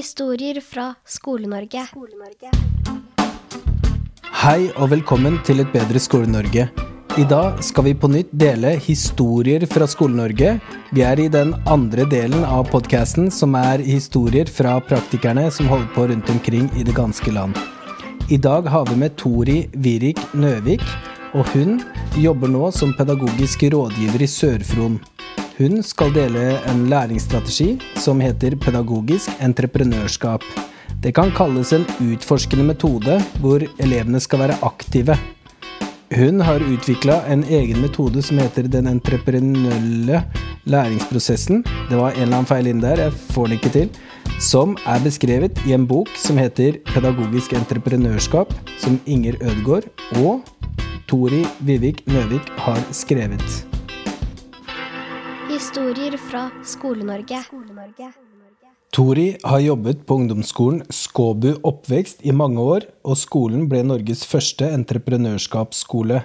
Historier fra Skole-Norge. Hei og velkommen til Et bedre Skole-Norge. I dag skal vi på nytt dele historier fra Skole-Norge. Vi er i den andre delen av podkasten, som er historier fra praktikerne som holder på rundt omkring i det ganske land. I dag har vi med Tori Virik Nøvik, og hun jobber nå som pedagogisk rådgiver i Sør-Fron. Hun skal dele en læringsstrategi som heter pedagogisk entreprenørskap. Det kan kalles en utforskende metode hvor elevene skal være aktive. Hun har utvikla en egen metode som heter den entreprenølle læringsprosessen. Det var en eller annen feil inn der, jeg får den ikke til. Som er beskrevet i en bok som heter Pedagogisk entreprenørskap, som Inger Ødegaard og Tori Vivik Nøvik har skrevet. Historier fra Skole-Norge. Tori har jobbet på ungdomsskolen Skåbu oppvekst i mange år, og skolen ble Norges første entreprenørskapsskole.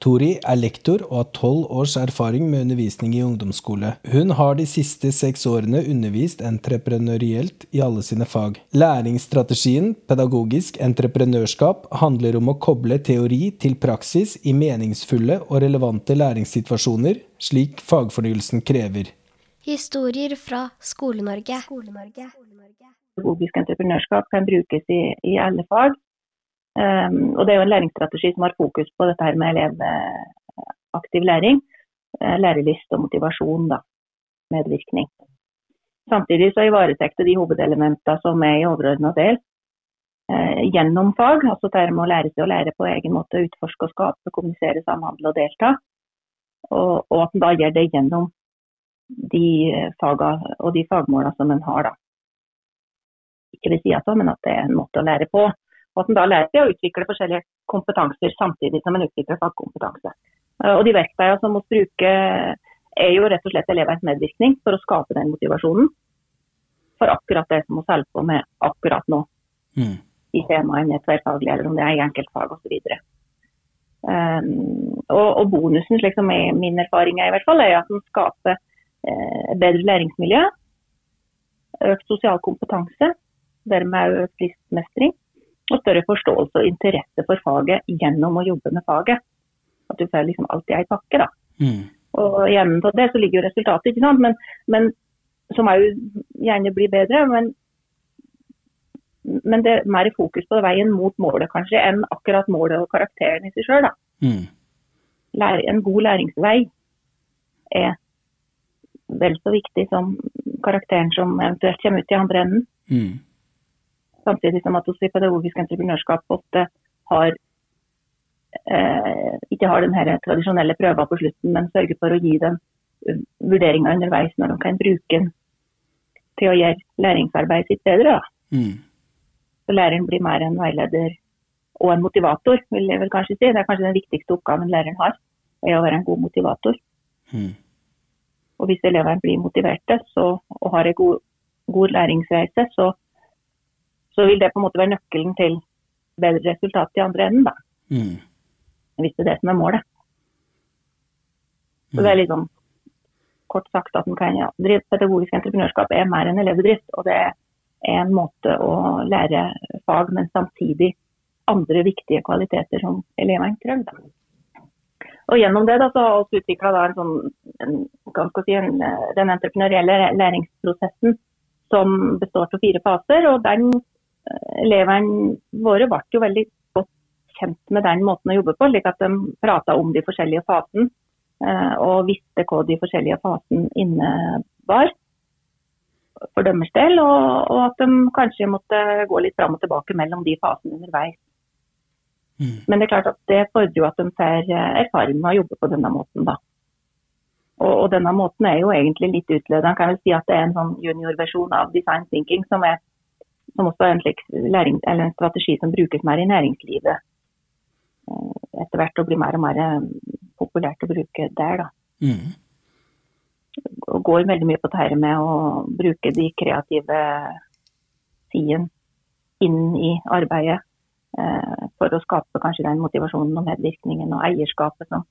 Tori er lektor og har tolv års erfaring med undervisning i ungdomsskole. Hun har de siste seks årene undervist entreprenørielt i alle sine fag. Læringsstrategien pedagogisk entreprenørskap handler om å koble teori til praksis i meningsfulle og relevante læringssituasjoner, slik fagfornyelsen krever. Historier fra Skole-Norge. Pedagogisk entreprenørskap kan brukes i, i alle fag. Um, og det er jo en læringsstrategi som har fokus på dette her med elevaktiv læring. Uh, lærelyst og motivasjon, da. Medvirkning. Samtidig så ivaretar det de hovedelementene som er i overordna del uh, gjennom fag. Altså det med å lære seg å lære på egen måte, utforske og skape, kommunisere, samhandle og delta. Og, og at en da gjør det gjennom de fagene og de fagmålene som en har, da. Ikke ved sida av, men at det er en måte å lære på. Og at en da lærer seg å utvikle forskjellige kompetanser samtidig som en utvikler fagkompetanse. Eh, og De verktøyene som må bruke er jo rett og slett elevens medvirkning for å skape den motivasjonen for akkurat det som vi holder på med akkurat nå. Mm. I temaet er tverrfaglig, eller om det er i enkeltfag osv. Um, og, og bonusen, slik som er min erfaring er i hvert fall, er at den skaper eh, bedre læringsmiljø, økt sosial kompetanse, dermed økt livsmestring og større forståelse og interesse for faget gjennom å jobbe med faget. At du får liksom alltid ei pakke, da. Mm. Og gjennom det så ligger jo resultatet, ikke sant. Men, men som òg gjerne blir bedre. Men, men, det er mer fokus på veien mot målet, kanskje, enn akkurat målet og karakteren i seg sjøl, da. Mm. en god læringsvei er vel så viktig som karakteren som eventuelt kommer ut i andre enden. Mm. Samtidig som at vi i pedagogisk entreprenørskap ofte har eh, ikke har den tradisjonelle prøven på slutten, men sørger for å gi dem vurderinger underveis når de kan bruke den til å gjøre læringsarbeidet sitt bedre. Mm. Så læreren blir mer en veileder og en motivator, vil jeg vel kanskje si. Det er kanskje den viktigste oppgaven læreren har, er å være en god motivator. Mm. Og hvis elevene blir motiverte så, og har en god, god læringsreise, så så vil det på en måte være nøkkelen til bedre resultat i andre enden, da. Mm. Hvis det er det som er målet. Så det er sånn kort sagt at kan, ja, pedagogisk entreprenørskap er mer enn elevbedrift. Og det er en måte å lære fag, men samtidig andre viktige kvaliteter som elevene trenger. Og gjennom det da, så har vi utvikla en sånn, en, si, en, den entreprenørielle læringsprosessen som består av fire faser. og den elevene våre ble jo veldig godt kjent med den måten å jobbe på, slik at de prata om de forskjellige fasene eh, og visste hva de forskjellige fasene innebar for deres del, og, og, at de kanskje måtte gå litt fram og tilbake mellom de fasene underveis. Mm. Men det er klart at det fordrer jo at de får eh, erfaring med å jobbe på denne måten. da. Og, og, denne måten er jo egentlig litt utledende. Kan vel si at det er en sånn juniorversjon av design thinking som er som også er en, slik læring, en strategi som brukes mer i næringslivet eh, etter hvert og blir mer og mer eh, populært å bruke der. da. Mm. Og går veldig mye på dette med å bruke de kreative sidene inn i arbeidet eh, for å skape kanskje den motivasjonen og medvirkningen og eierskapet som,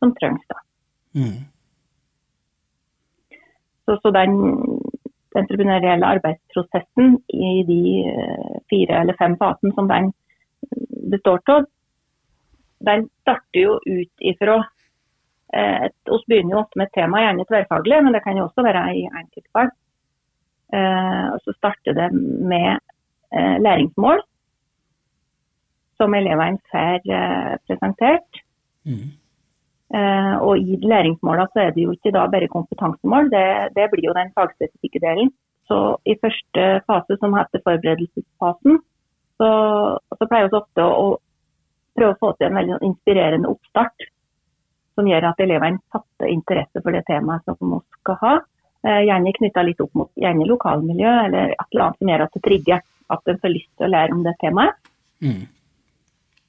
som trengs. da. Mm. Så, så den entreprenørielle arbeidsprosessen i de eh, fire eller fem fasene som den består av, den starter jo ut ifra et, Vi begynner jo ofte med et tema, gjerne tverrfaglig, men det kan jo også være i enkeltfag. Eh, så starter det med eh, læringsmål, som elevene får eh, presentert. Mm. Eh, og i læringsmålene så er det jo ikke da bare kompetansemål, det, det blir jo den fagspesifikke delen. Så i første fase, som heter forberedelsesfasen, så, så pleier vi ofte å, prøve å få til en veldig sånn inspirerende oppstart. Som gjør at elevene fatter interesse for det temaet som vi skal ha. Eh, gjerne knytta litt opp mot gjerne lokalmiljø, eller et eller annet som gjør at det trigger. At de får lyst til å lære om det temaet. Mm.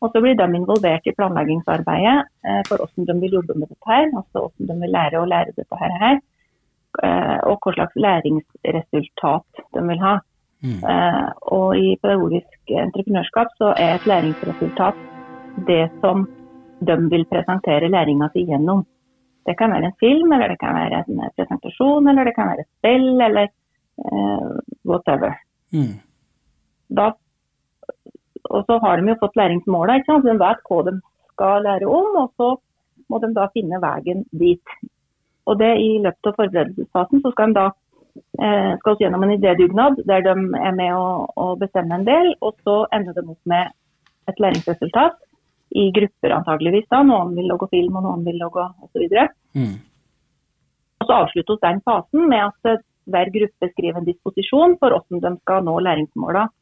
Og så blir de involvert i planleggingsarbeidet eh, for hvordan de vil jobbe med dette her. Altså hvordan de vil lære å lære dette her. Eh, og hva slags læringsresultat de vil ha. Mm. Eh, og i pedagogisk entreprenørskap så er et læringsresultat det som de vil presentere læringa si gjennom. Det kan være en film, eller det kan være en presentasjon, eller det kan være et spill, eller eh, whatever. Mm. Da, og så har de jo fått læringsmåla, ikke sant? de vet hva de skal lære om, og så må de da finne veien dit. Og det I løpet av forberedelsesfasen så skal de da eh, skal vi gjennom en idédugnad der de er med å, å, bestemme en del, og så ender de opp med et læringsresultat i grupper antageligvis. da, Noen vil logge film, og noen vil logge osv. Mm. Og så avsluttes den fasen med at hver gruppe skriver en disposisjon for hvordan de skal nå læringsmåla eh,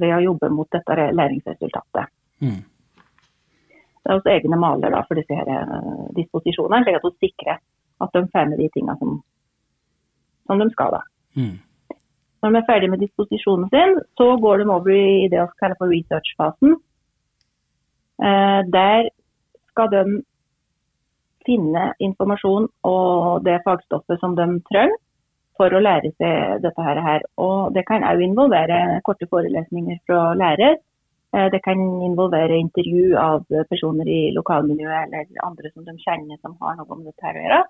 ved å jobbe mot dette læringsresultatet. Mm. Det er hos egne maler da, for disse her, eh, disposisjonene, slik at hun sikrer at de får med de tingene som, som de skal. da. Mm. Når de er ferdig med disposisjonen sin, så går de over i det vi kaller for research-fasen. Eh, der skal de finne informasjon og det fagstoffet som de trenger for å lære seg dette her. Og det kan òg involvere korte forelesninger fra lærer. Eh, Det kan involvere intervju av personer i lokalmiljøet eller andre som de kjenner som har noe med dette her å gjøre.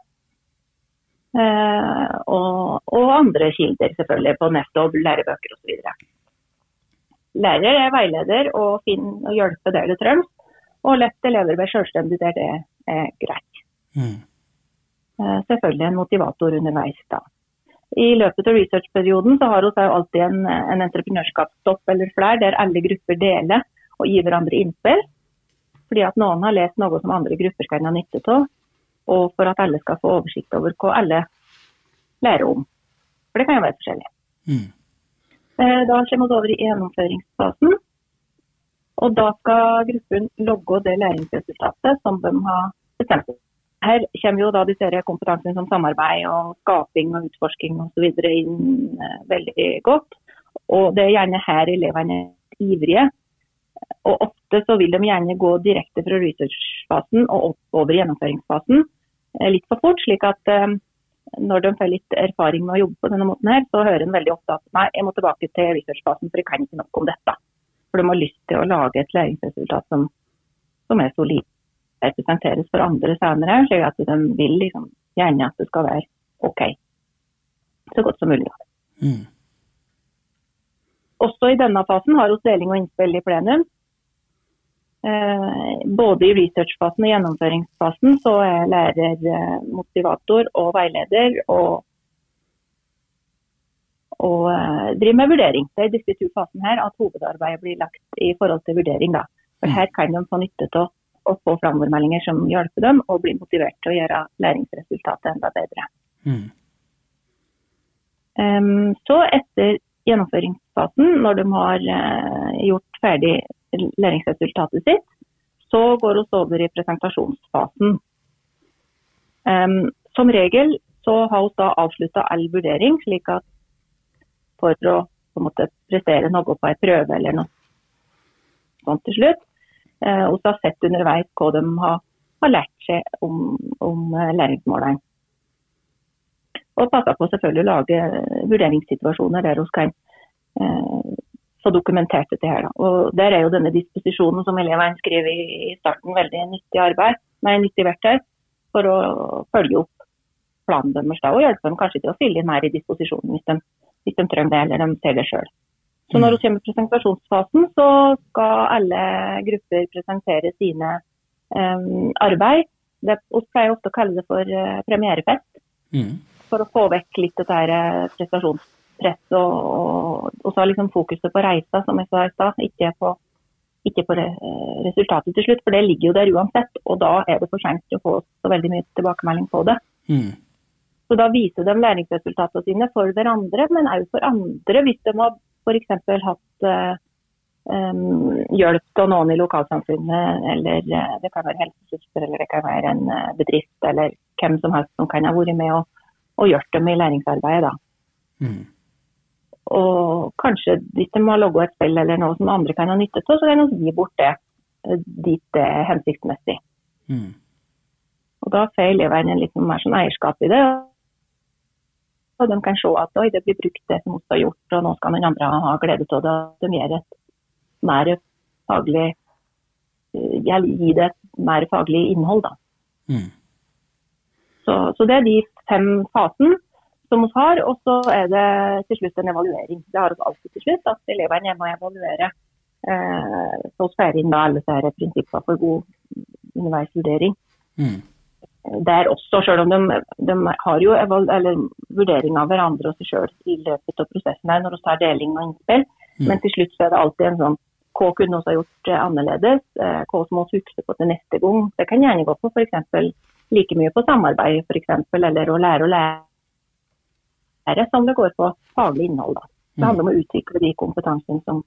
Eh, og, og andre kilder, selvfølgelig, på nett og lærebøker osv. Lærer er veileder og finner og hjelper der det trengs. Og lett elever være selvstendig der det er greit. Mm. Eh, selvfølgelig en motivator underveis da. I løpet av researchperioden så har vi alltid en, en entreprenørskapsstopp eller flere der alle grupper deler og gir hverandre innspill. Fordi at noen har lest noe som andre grupper kan ha nytte av. Og for at alle skal få oversikt over hva alle lærer om. For det kan jo være forskjellig. Mm. Eh, Da kommer vi over i gjennomføringsfasen. Og da skal gruppen logge det læringsresultatet som de har bestemt seg. Her kommer jo da disse kompetansene som samarbeid og skaping og utforsking osv. inn eh, veldig godt. Og det er gjerne her elevene er ivrige. Og ofte så vil de gjerne gå direkte fra researchfasen og opp over gjennomføringsfasen eh, litt for fort. slik at eh, når de får litt erfaring med å jobbe på denne måten her, så hører en veldig ofte at nei, jeg må tilbake til researchfasen for jeg kan ikke nok om dette. For de har lyst til å lage et læringsresultat som, som er solid presenteres for andre senere, slik at de vil liksom gjerne at det skal være OK. Så godt som mulig. Mm. Også i denne fasen har vi deling og innspill i plenum. Eh, både i researchfasen og gjennomføringsfasen så er lærer eh, motivator og veileder og, og eh, driver med vurdering. Det er i disse to fasene her at hovedarbeidet blir lagt i forhold til vurdering. Da. For her kan de få nytte av å få framovermeldinger som hjelper dem, og bli motivert til å gjøre læringsresultatet enda bedre. Mm. Um, så etter gjennomføringsfasen, når de har uh, gjort ferdig læringsresultatet sitt, så går vi over i presentasjonsfasen. Um, som regel så har vi da avslutta all vurdering, slik at for å på en måte prestere noe på en prøve eller noe sånt til slutt, og så har sett underveis hva de har, har lært seg om, om uh, læringsmålene. Og passa på selvfølgelig å lage vurderingssituasjoner der vi kan eh, få dokumentert dette her. Og Der er jo denne disposisjonen som elevene skriver i starten veldig nyttig arbeid, nei, nyttig verktøy for å følge opp planen deres og hjelpe dem kanskje til å fylle inn mer i disposisjonen hvis de, hvis de trenger det eller de ser det sjøl. Så når vi kommer i presentasjonsfasen, så skal alle grupper presentere sine um, arbeid. Det, vi pleier ofte å kalle det for uh, premierefest, Mm. for å få vekk litt dette her, eh, og, og, og så liksom fokuset på reisa, som jeg sa i stad, ikke på, ikke på re, eh, resultatet til slutt. For det ligger jo der uansett, og da er det for seint å få så veldig mye tilbakemelding på det. Mm. Så da viser de læringsresultatene sine for hverandre, men også for andre. Hvis de har f.eks. hatt eh, hjelp av noen i lokalsamfunnet, eller eh, det kan være helsesøster, eller det kan være en eh, bedrift, eller hvem som helst som kan ha vært med og, og gjort dem i læringsarbeidet. Mm. Og kanskje hvis de har logget et spill eller noe som andre kan ha nytte av, så kan vi gi bort det dit det er hensiktsmessig. Mm. Og Da får elevene en litt mer sånn eierskap i det. Og de kan se at oi, det blir brukt det som vi har gjort, og nå skal den andre ha glede av det. De gir et mer faglig Gi det et mer faglig innhold. da. Mm. Så, så det er de fem fasene som vi har, og så er det til slutt en evaluering. Det har vi alltid til slutt, at elevene må evaluere. Eh, så får inn da alle disse prinsippene for god underveisvurdering. Mm. Der også, selv om de, de har jo eller vurdering av hverandre og seg sjøl i løpet av prosessen her når vi tar deling og innspill, Mm. men til slutt så er det alltid en sånn hva kunne vi ha gjort eh, annerledes, eh, hva må vi huske på til neste gang. Det kan gjerne gå på f.eks. like mye på samarbeid, for eksempel, eller å lære å lære, som det går på faglig innhold. Da. Det Mm. handler om å utvikle de kompetansene som,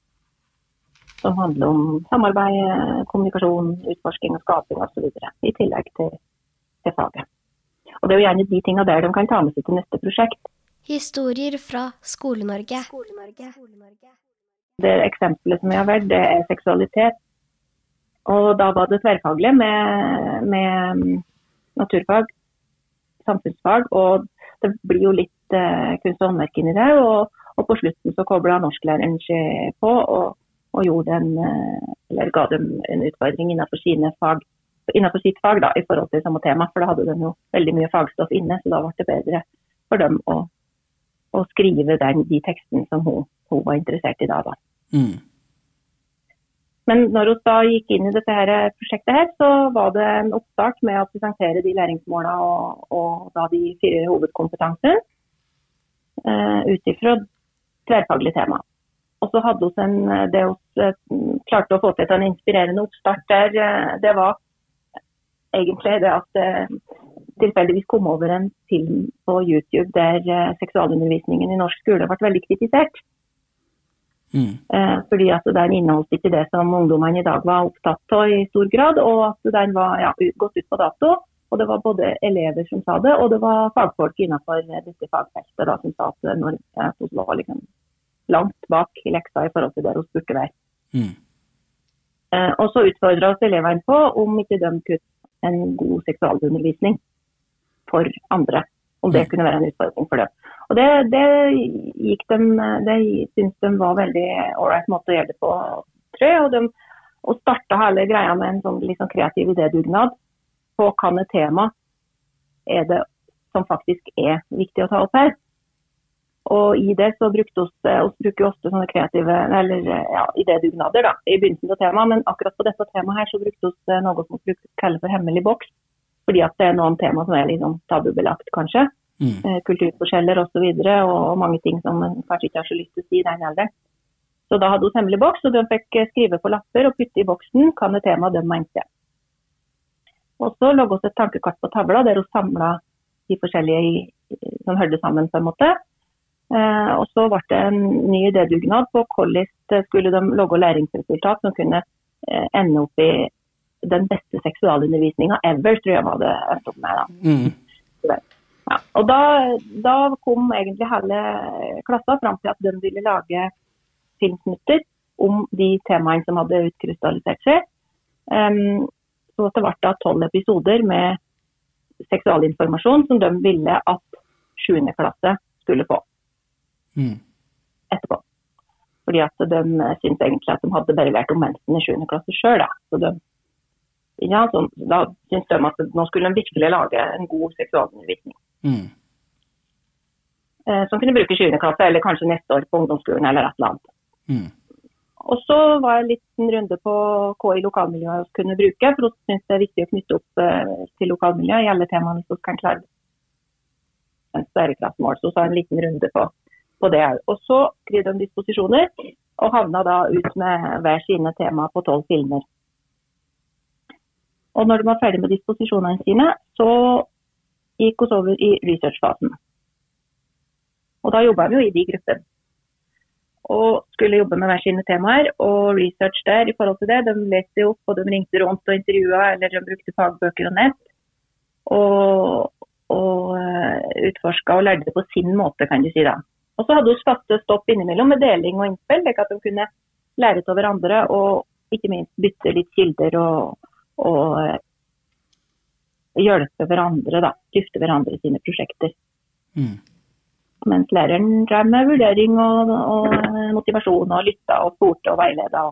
som handler om samarbeid, eh, kommunikasjon, utforsking og skaping osv. I tillegg til, til faget. Og Det er jo gjerne de tingene der de kan ta med seg til neste prosjekt. Historier fra Skole-Norge. Det eksempelet som jeg har valgt, det er seksualitet. Og da var det tverrfaglig med, med mm, naturfag, samfunnsfag, og det blir jo litt eh, kunst og håndverk inni det. Og, og på slutten så kobla norsklæreren seg på og, og gjorde en, eh, eller ga dem en utfordring innenfor, sine fag, innenfor sitt fag da, i forhold til samme tema. For da hadde de jo veldig mye fagstoff inne, så da ble det bedre for dem å, å skrive den, de tekstene som hun, hun var interessert i da. da. Mm. Men når vi da gikk inn i dette her prosjektet, her, så var det en oppstart med å presentere de læringsmålene og, og da de fire hovedkompetansene uh, ut ifra tverrfaglig tema. Og så hadde vi en, det vi eh, klarte å få til en inspirerende oppstart der, eh, det var egentlig det at det tilfeldigvis kom over en film på YouTube der uh, seksualundervisningen i norsk skole ble veldig kritisert. Mm. Eh, fordi at den inneholdt ikke det som ungdommene i dag var opptatt av i stor grad, og at den var ja, gått ut på dato. Og det var både elever som sa det, og det var fagfolk innenfor dette fagfeltet da, som sa at Norge lå liksom langt bak i leksa i forhold til det hun burde være. Mm. Eh, og så utfordra oss elevene på om ikke de kunne en god seksualundervisning for andre. Om det Mm. kunne være en utfordring for dem. Og det, det gikk de, det syntes de var veldig ålreit måte å gjøre det på, tror jeg. Og, de, og starta hele greia med en sånn liksom kreativ idédugnad på hva med tema er det som faktisk er viktig å ta opp her. Og i det så brukte vi oss bruker jo ofte sånne kreative eller ja, idédugnader da, i begynnelsen av temaet, men akkurat på dette temaet her så brukte vi noe som vi kaller for hemmelig boks. Fordi at det er noen tema som er liksom tabubelagt, kanskje. Mm. Eh, kulturforskjeller osv. Og, så videre, og mange ting som en kanskje ikke har så lyst til å si i den alderen. Så da hadde vi hemmelig boks, og de fikk eh, skrive på lapper og putte i boksen hva det temaet de mente. Og så lå vi et tankekart på tavla der vi samla de forskjellige som hørte sammen, på en måte. Eh, og så ble det en ny idédugnad på hvordan skulle de lage læringsresultat som kunne eh, ende opp i den beste seksualundervisninga ever, tror jeg var det endte opp med. da. Mm. Ja, og da, da kom egentlig hele klassa fram til at de ville lage filmsnutter om de temaene som hadde utkrystallisert seg. Um, så det ble da tolv episoder med seksualinformasjon som de ville at 7. klasse skulle få Mm. etterpå. Fordi at de syntes egentlig at de hadde bare lært om mensen i 7. klasse sjøl. Så ja, da syntes de at nå skulle de virkelig lage en god seksualundervisning. Mm. Eh, som kunne bruke 7. klasse, eller kanskje neste år på ungdomsskolen eller et eller annet. Mm. Og så var en liten runde på hva i lokalmiljøet vi kunne bruke, for vi syns det er viktig å knytte opp eh, til lokalmiljøet i alle temaene hvis vi kan klare en bærekraftsmål. Så sa en liten runde på, på det òg. Og så skrev de disposisjoner, og havna da ut med hver sine tema på tolv filmer. Og når de var ferdig med disposisjonene sine, så gikk vi over i researchfasen. Og da jobba vi jo i de gruppene. Og skulle jobbe med hver sine temaer og research der i forhold til det. De leste jo opp, og de ringte rundt og intervjua, eller de brukte fagbøker og nett. Og, og uh, utforska og lærte på sin måte, kan du si da. Og så hadde hun faste stopp innimellom med deling og innspill, slik at de kunne lære av hverandre og ikke minst bytte litt kilder og, og uh, hjelpe hverandre, da. Drifte hverandre sine prosjekter. Mm. Mens læreren drev med vurdering og, og motivasjon og lytta og spurte og veileda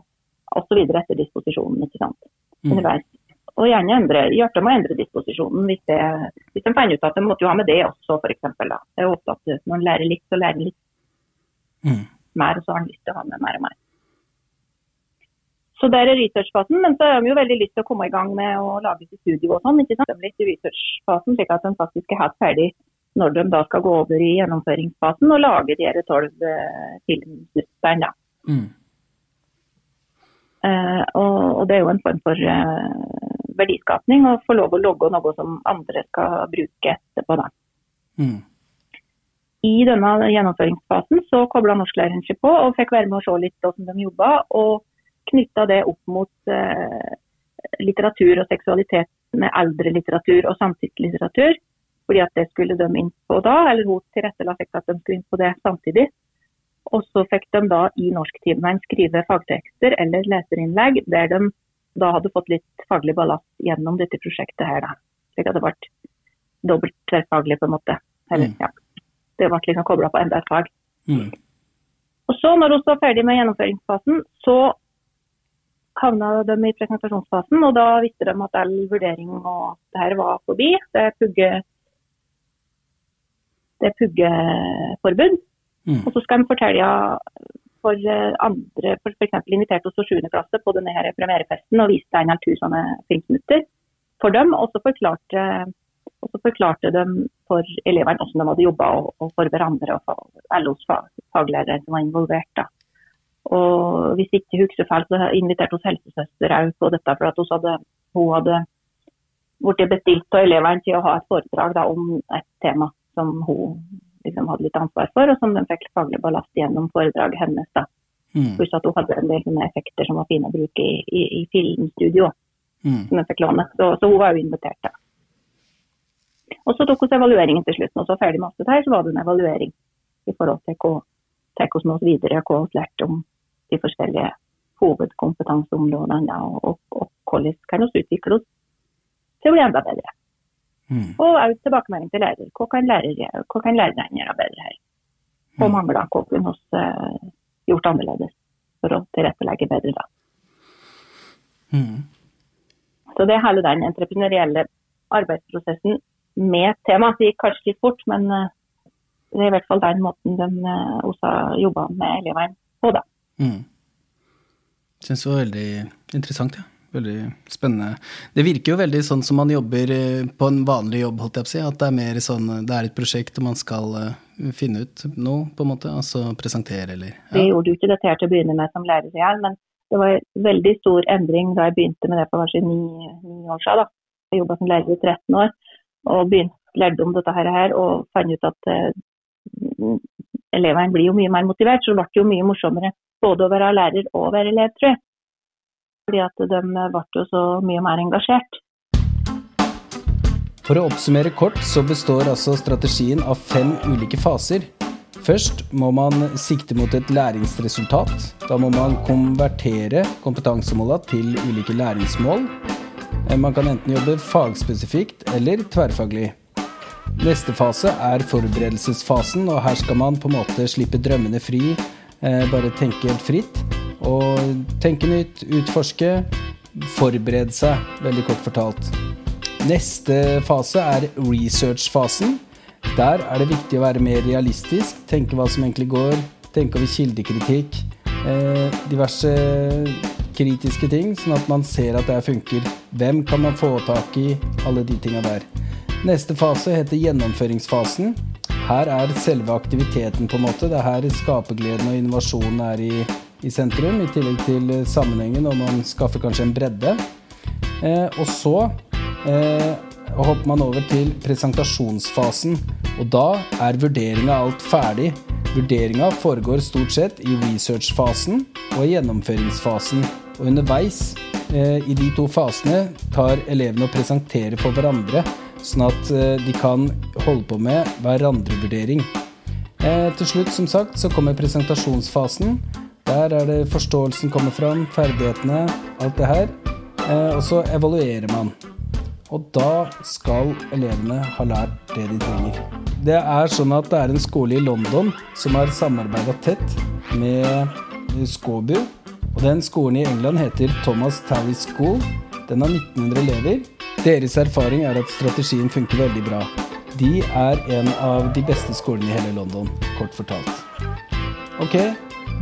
osv. etter disposisjonen. ikke sant? Mm. Og gjerne endre, hjertet må endre disposisjonen hvis, det, hvis de finner ut at de måtte jo ha med det også, f.eks. Det er ofte at når en lærer litt, så lærer en litt Mm. mer, og så har en lyst til å ha med mer og mer. Så der er researchfasen, men så har de jo veldig lyst til å komme i gang med å lage sitt studio og sånn. ikke sant? Litt i researchfasen, slik at de faktisk er helt ferdig når de da skal gå over i gjennomføringsfasen og lage de tolv eh, filmsnuttene. Mm. Uh, og, og det er jo en form for eh, verdiskapning og få lov å logge noe som andre skal bruke etterpå. da. Mm. I denne gjennomføringsfasen så kobla norsklæreren seg på og fikk være med å se litt hvordan de jobba, og knytta det opp mot eh, litteratur og seksualitet med eldre litteratur og samtidslitteratur. Fordi at det skulle de inn på da, eller hun tilrettela seg for at de skulle inn på det samtidig. Og så fikk de da i norsktimene skrive fagtekster eller leserinnlegg der de da hadde fått litt faglig ballast gjennom dette prosjektet her. da. Slik at det ble dobbelt tverrfaglig på en måte. Eller, Mm. ja. Det ble liksom kobla på enda et fag. Mm. Og så, når hun var ferdig med gjennomføringsfasen, så havna de i presentasjonsfasen, og da visste de at all vurdering og det her var forbi. Det er pugge det er puggeforbud. Mm. Og så skal de fortelle for eh, andre, for f.eks. inviterte oss til 7. klasse på denne her premierefesten og viste en eller to sånne filmsnutter for dem. Og så forklarte, og så forklarte de for elevene hvordan de hadde jobba, og, og for hverandre og for LOs faglærere som var involvert. da. Og hvis ikke husker feil, så inviterte oss helsesøster òg på dette. For at hun hadde, hun hadde blitt bestilt av elevene til å ha et foredrag da, om et tema som hun liksom hadde litt ansvar for, og som den fikk faglig ballast gjennom foredraget hennes. da. Mm. Pluss at hun hadde en del sånne effekter som var fine å bruke i, i, i filmstudio, Mm. som hun fikk låne. Så, så hun var jo invitert. da. Og så tok hun evalueringen til slutt. Når hun var ferdig med alt det her, så var det en evaluering i forhold til hva tar oss med oss videre, hva vi lærte om de forskjellige hovedkompetanseområdene, og, og, og hvordan kan vi utvikle oss til å bli enda bedre. Mm. Og også tilbakemelding til lærer. Hva kan, lærer, hva kan læreren gjøre bedre her? Hva Mm. mangler, hva kunne vi uh, gjort annerledes for å tilrettelegge bedre da. Mm. Så det er hele den entreprenørielle arbeidsprosessen med tema. Det gikk kanskje litt fort, men eh, det er i hvert fall den måten de eh, også jobba med elevene på. da. Mm. Syns det var veldig interessant, ja. Veldig spennende. Det virker jo veldig sånn som man jobber eh, på en vanlig jobb, holdt jeg på å si. At det er mer sånn Det er et prosjekt og man skal eh, finne ut noe, på en måte. Altså presentere, eller Vi ja. gjorde jo ikke dette her til å begynne med som lærer, igjen, men det var en veldig stor endring da jeg begynte med det for kanskje ni, ni år siden. da. Jeg jobba som lærer i 13 år og begynte lærte om dette her, og fant ut at eh, elevene blir jo mye mer motivert. Så det ble jo mye morsommere både å være lærer og være elev, tror jeg. Fordi at de ble jo så mye mer engasjert. For å oppsummere kort så består altså strategien av fem ulike faser. Først må man sikte mot et læringsresultat. Da må man konvertere kompetansemåla til ulike læringsmål. Eh, Man kan enten jobbe fagspesifikt eller tverrfaglig. Neste fase er forberedelsesfasen, og her skal man på en måte slippe drømmene fri. Eh, bare tenke helt fritt. Og tenke nytt, utforske, forberede seg, veldig kort fortalt. Neste fase er research-fasen. Der er det viktig å være mer realistisk, tenke hva som egentlig går, tenke over kildekritikk, eh, diverse kritiske ting, sånn at man ser at det her funker. Hvem kan man få tak i? Alle de tinga der. Neste fase heter gjennomføringsfasen. Her er selve aktiviteten, på en måte. Det er her skapergleden og innovasjonen er i, i, sentrum, i tillegg til sammenhengen, og man skaffer kanskje en bredde. Eh, og så eh, hopper man over til presentasjonsfasen, og da er vurderinga alt ferdig. Vurderinga foregår stort sett i researchfasen og i gjennomføringsfasen. Og underveis eh, i de to fasene tar elevene og presenterer for hverandre, sånn at eh, de kan holde på med hverandrevurdering. Eh, til slutt, som sagt, så kommer presentasjonsfasen. Der er det forståelsen kommer fram, ferdighetene, alt det her. Eh, og så evaluerer man. Og da skal elevene ha lært det de trenger. Det er sånn at det er en skole i London som har samarbeida tett med Skåbu. Og den skolen i England heter Thomas Tally School. Den har 1900 elever. Deres erfaring er at strategien funker veldig bra. De er en av de beste skolene i hele London, kort fortalt. Ok,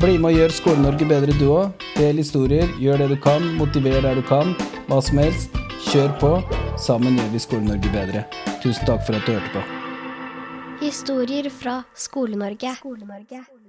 bli med og gjør Skole-Norge bedre du òg. Del historier, gjør det du kan, motiver der du kan. Hva som helst. Kjør på. Sammen gjør vi Skole-Norge bedre. Tusen takk for at du hørte på. Historier fra Skole-Norge. Skole